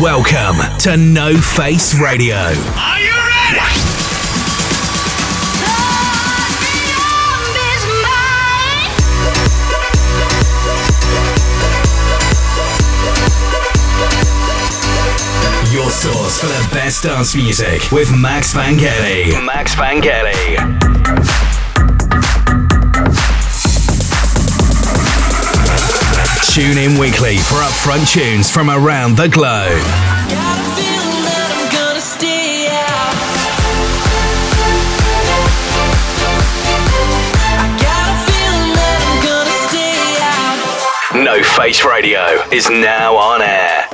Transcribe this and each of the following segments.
Welcome to No Face Radio. Are you ready? Your source for the best dance music with Max Vangeli. Max Vangeli. Tune in weekly for upfront tunes from around the globe. No Face Radio is now on air.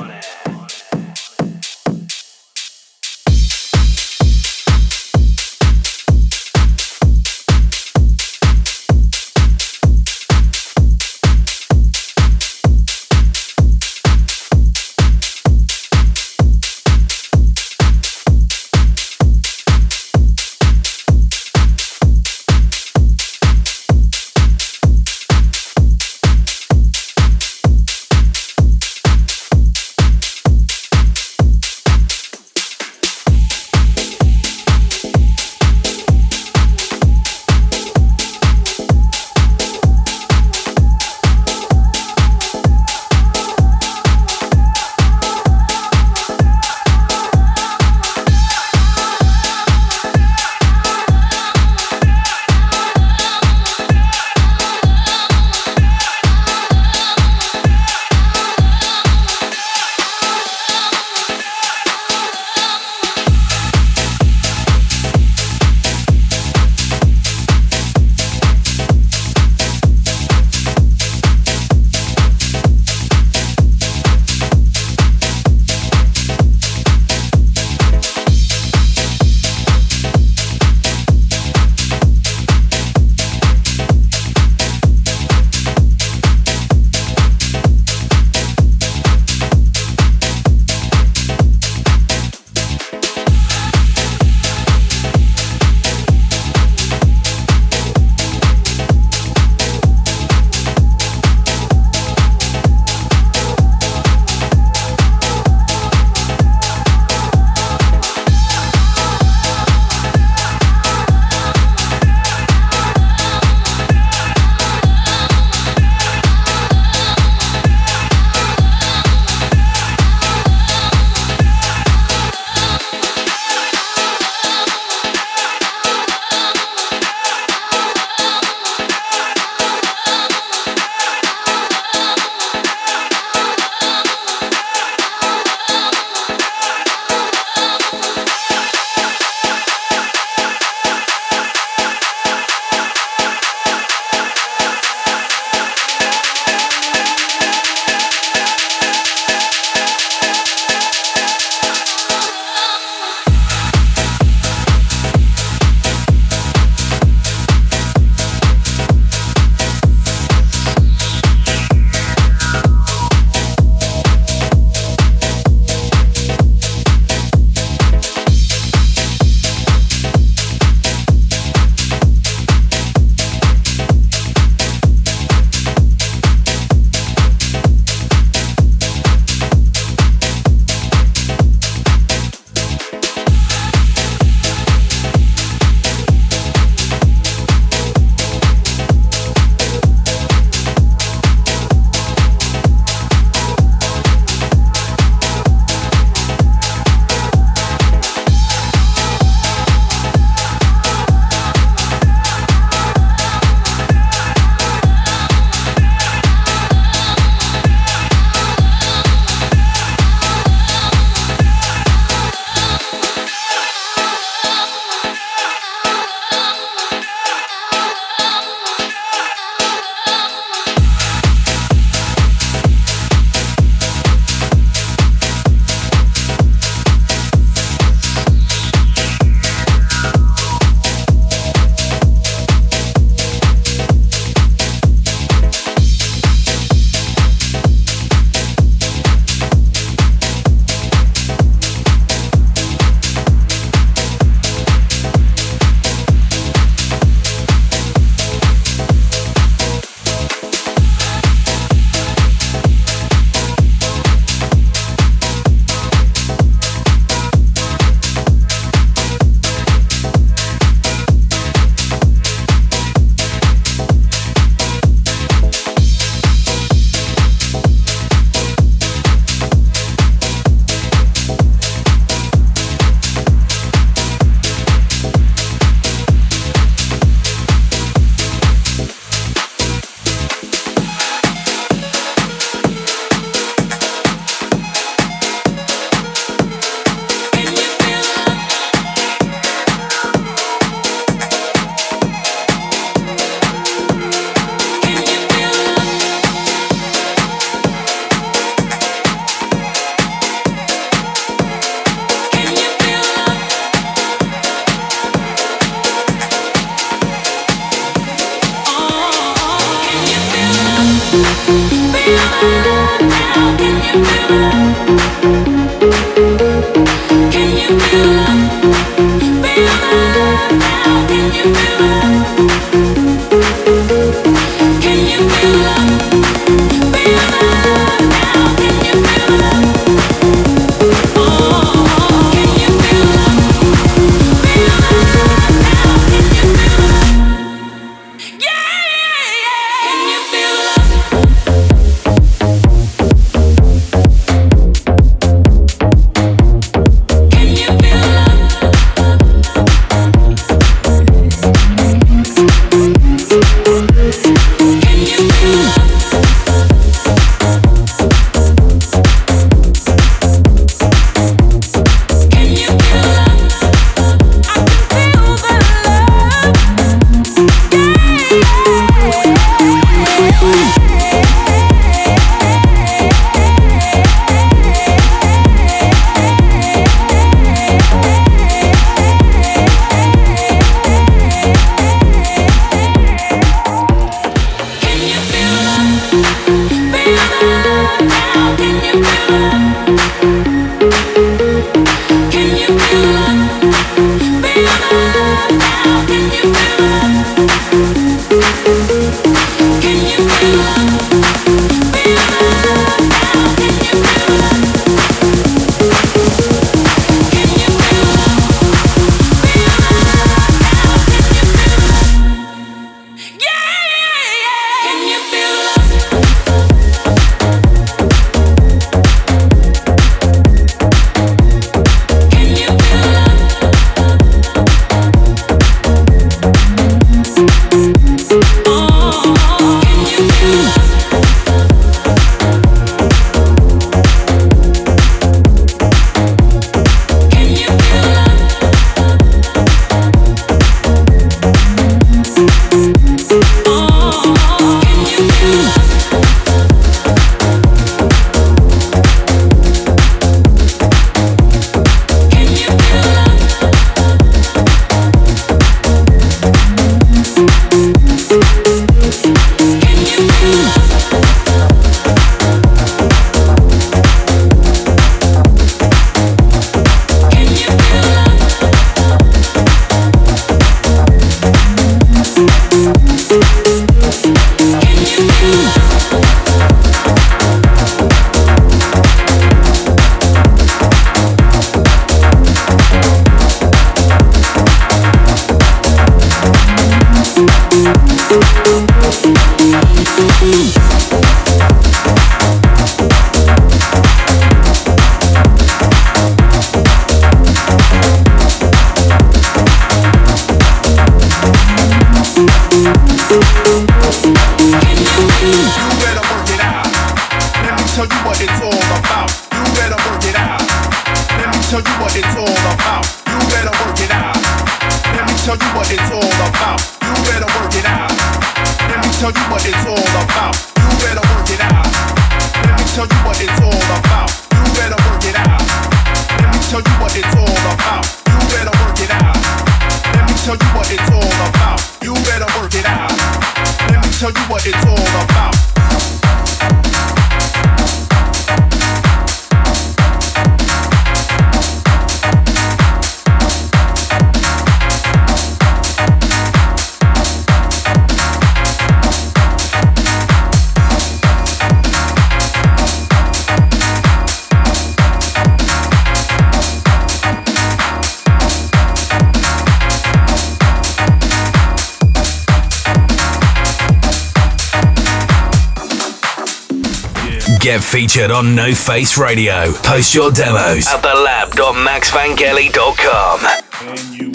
Get featured on No Face Radio. Post your demos at thelab.maxvangeli.com. Can you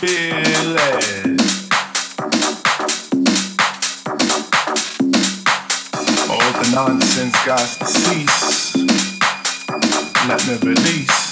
feel it? All the nonsense got to cease. Let me release.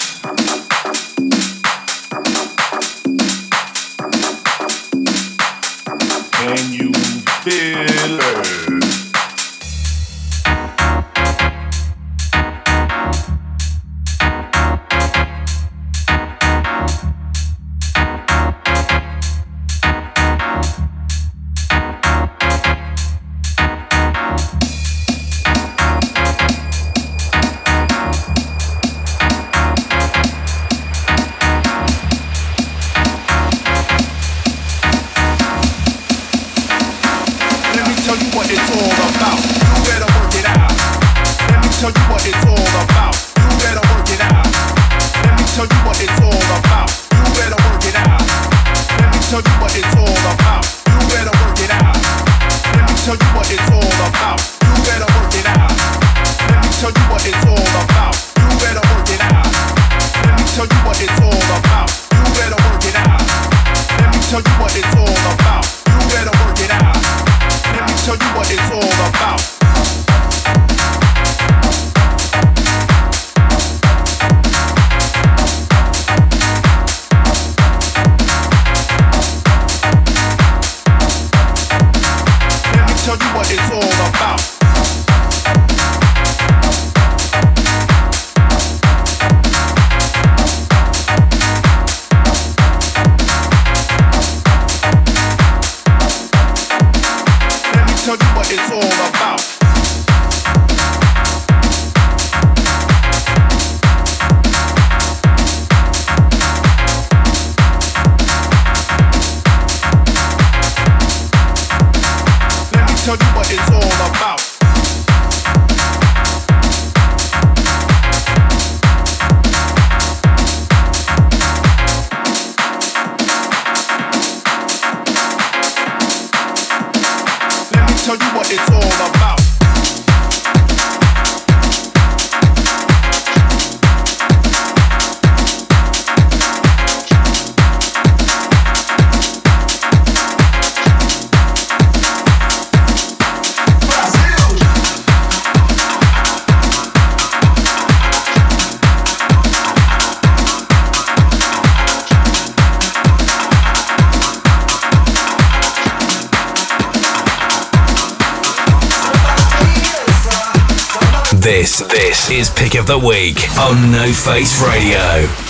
The Week on No Face Radio.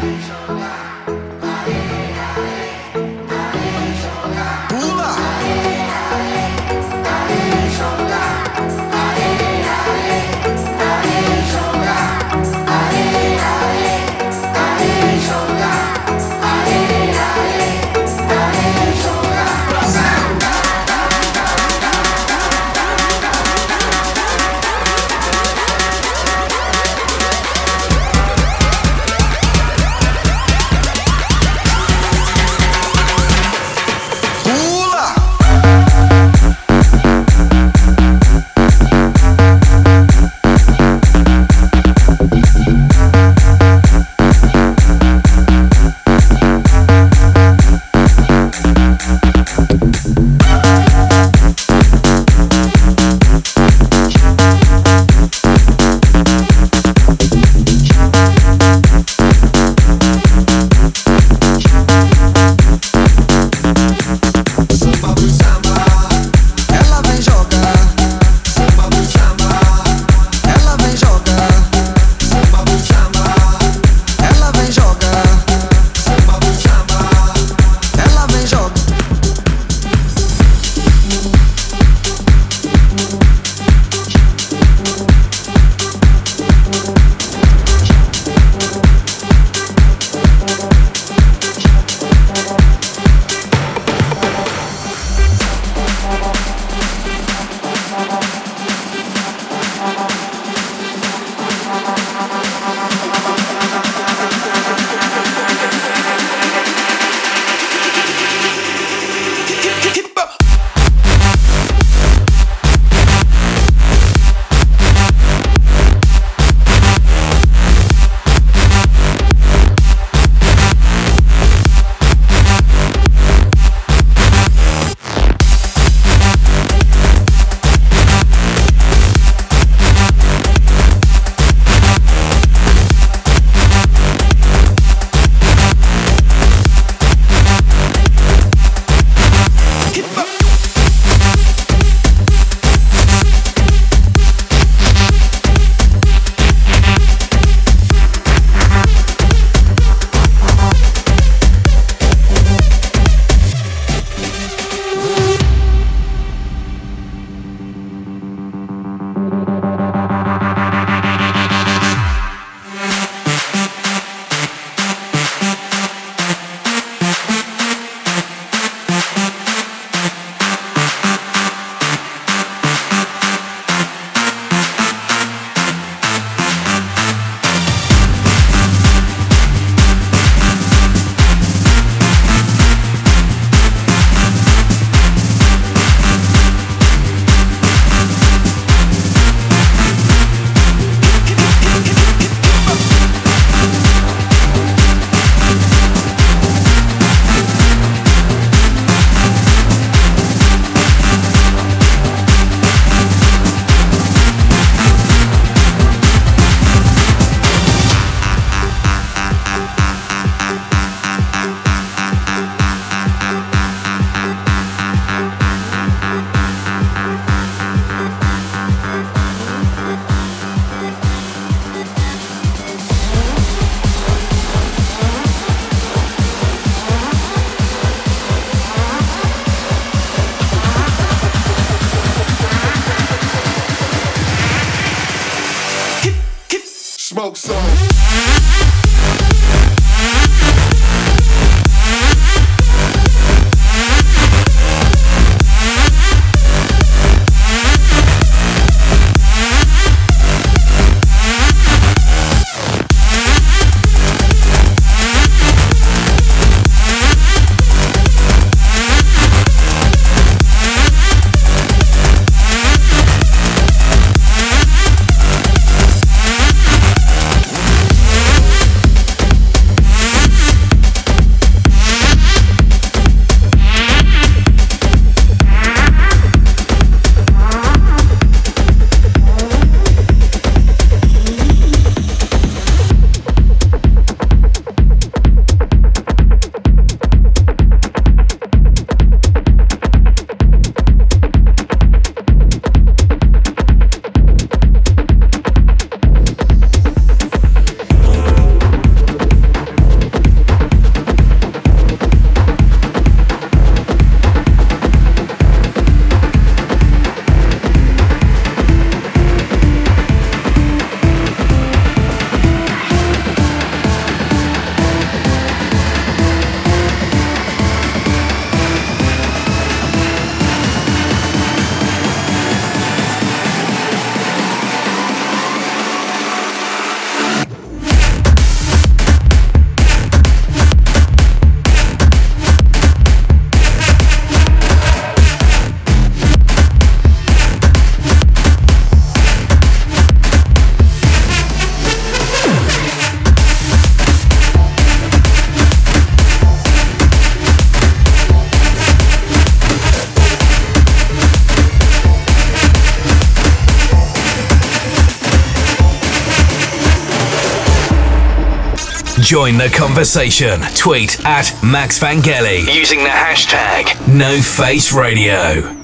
Join the conversation. Tweet at Max Vangeli using the hashtag NoFaceRadio.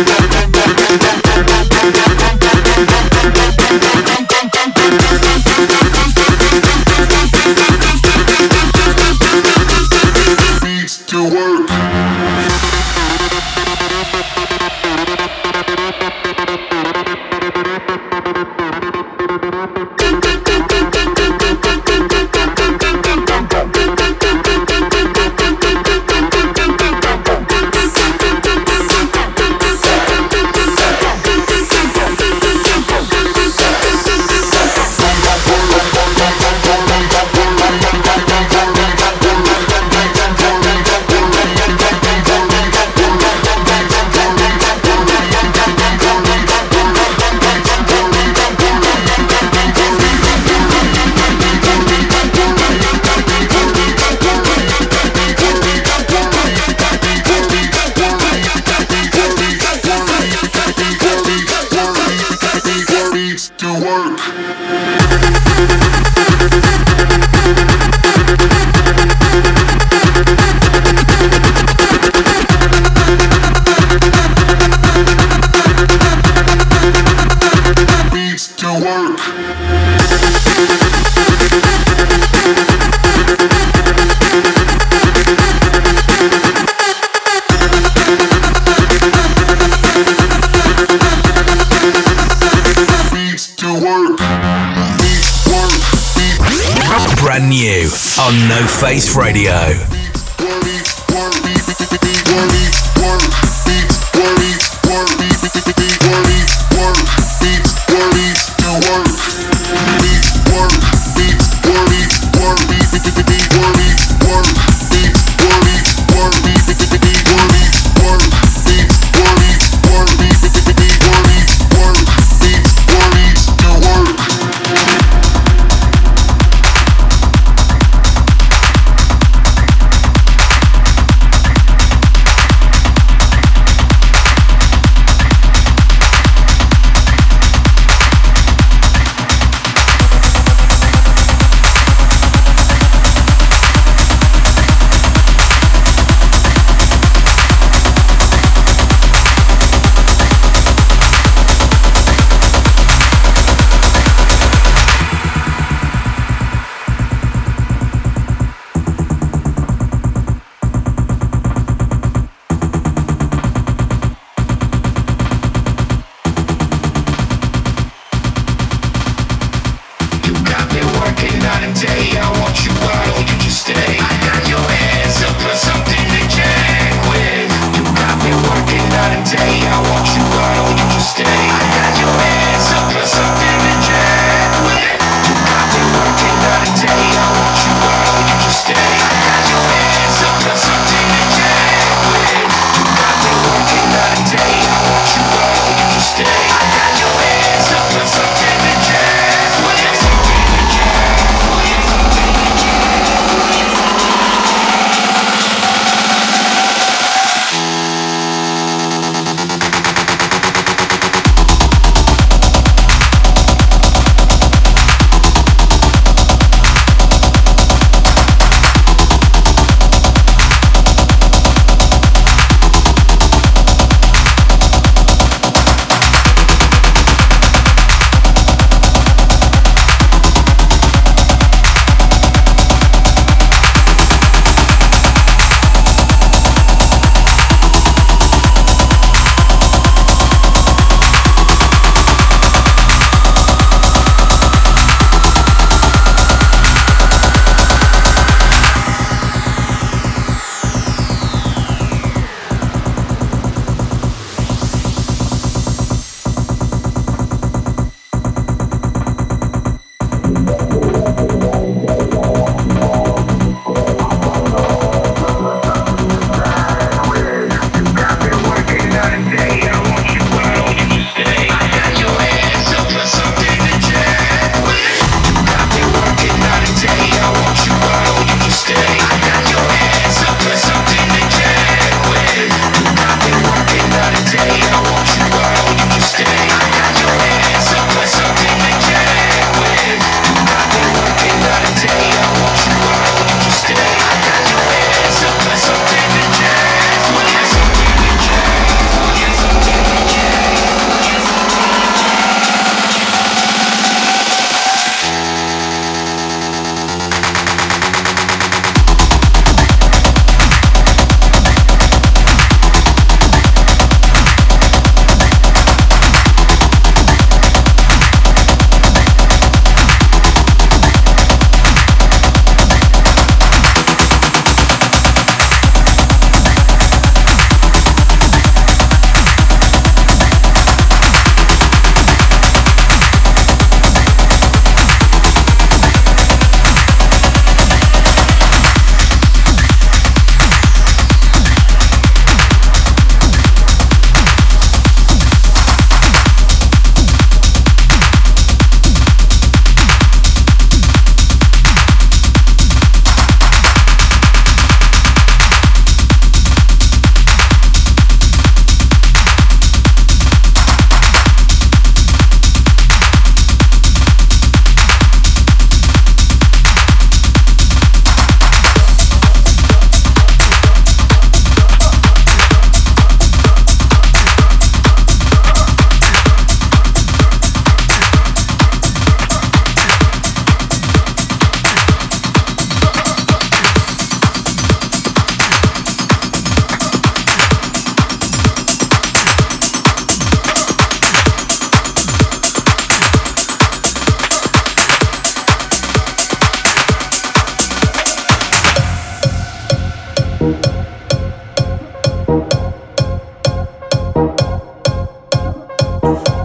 Face Radio. worry, worry, worry, worry.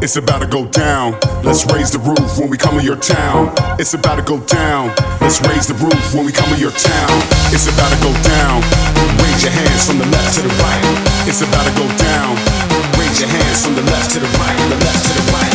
It's about to go down. Let's raise the roof when we come in your town. It's about to go down. Let's raise the roof when we come in your town. It's about to go down. Raise your hands from the left to the right. It's about to go down. Raise your hands from the left to the right, the left to the right,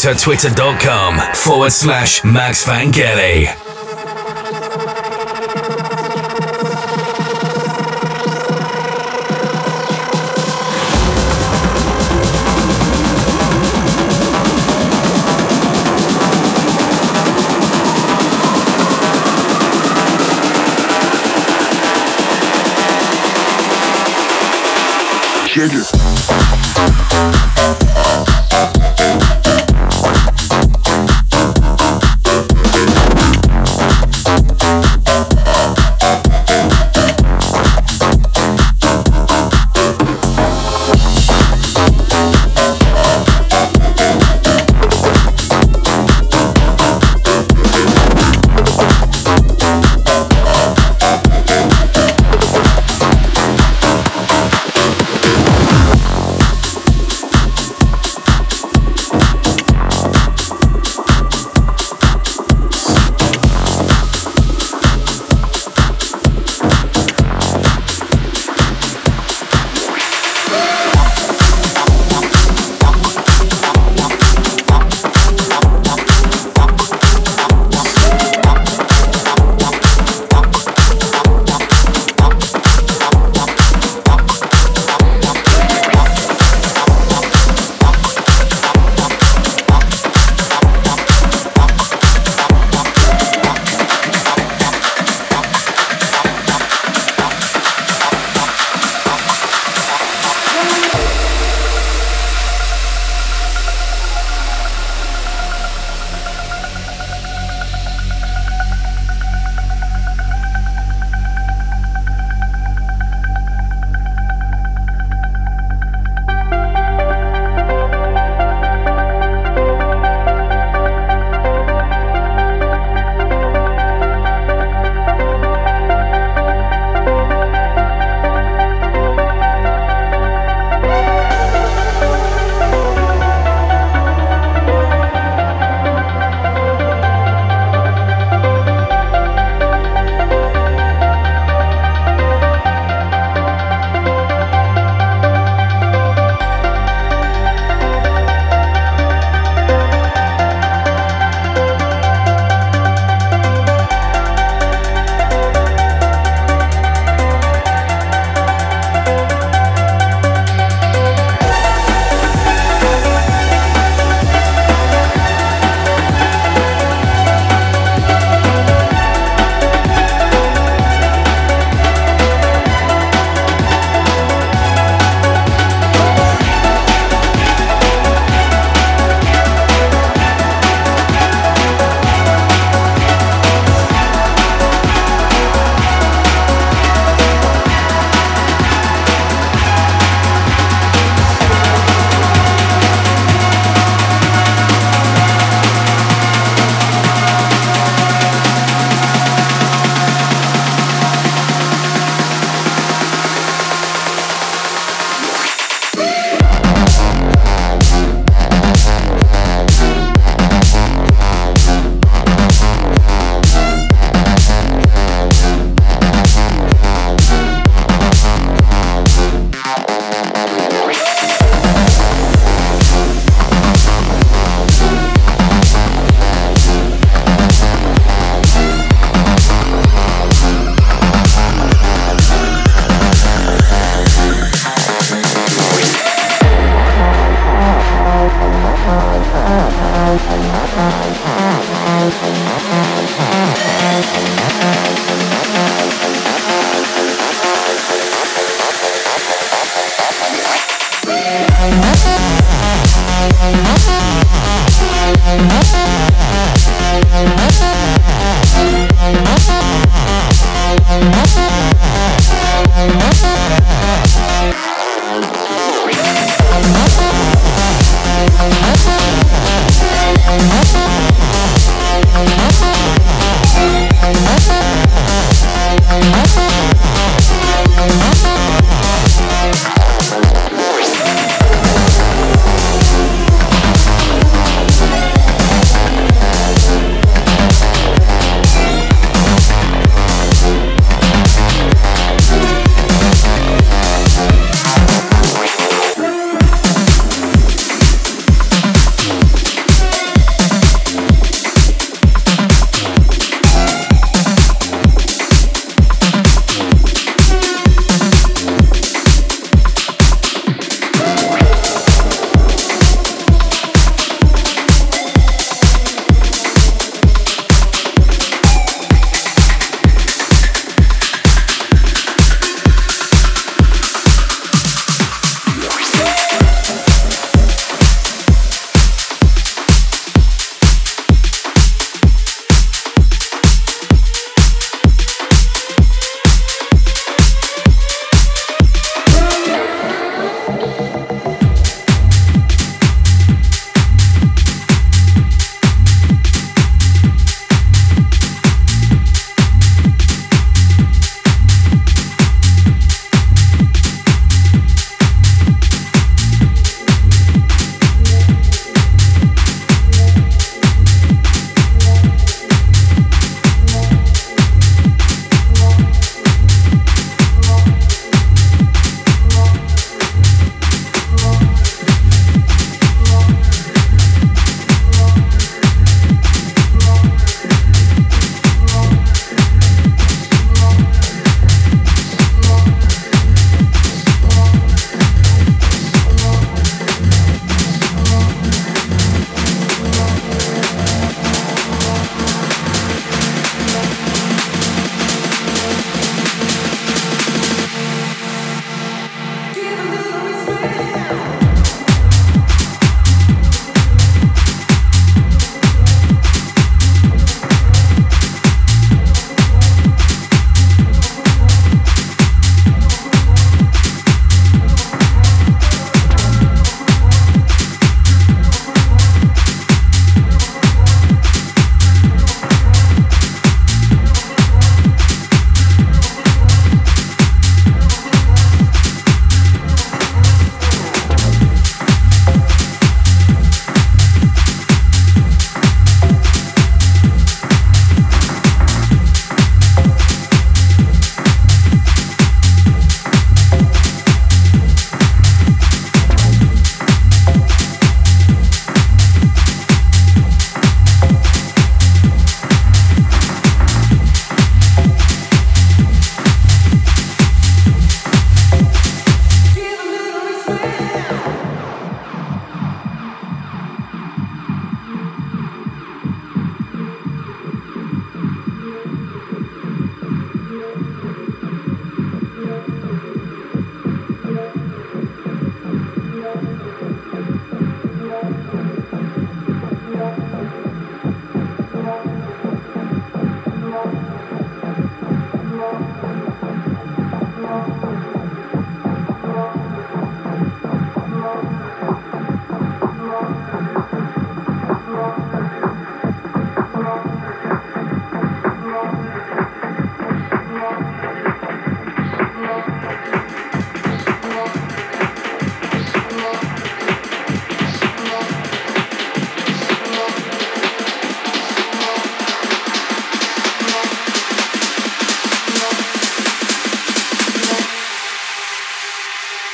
going to twitter.com forward slash Max Vangeli. Sugar.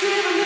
Give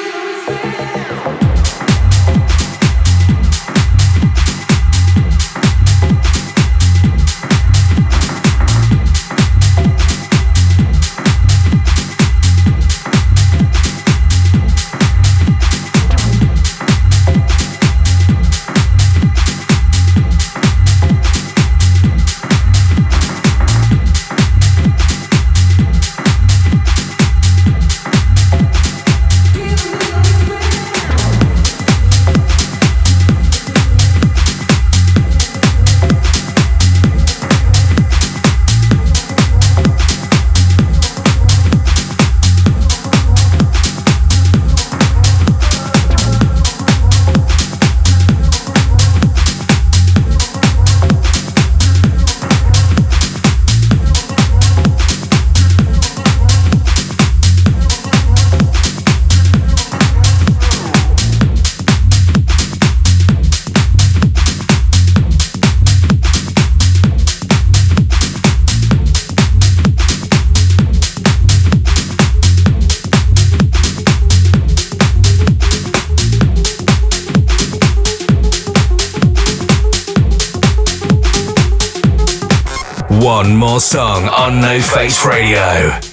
song on No Face Radio.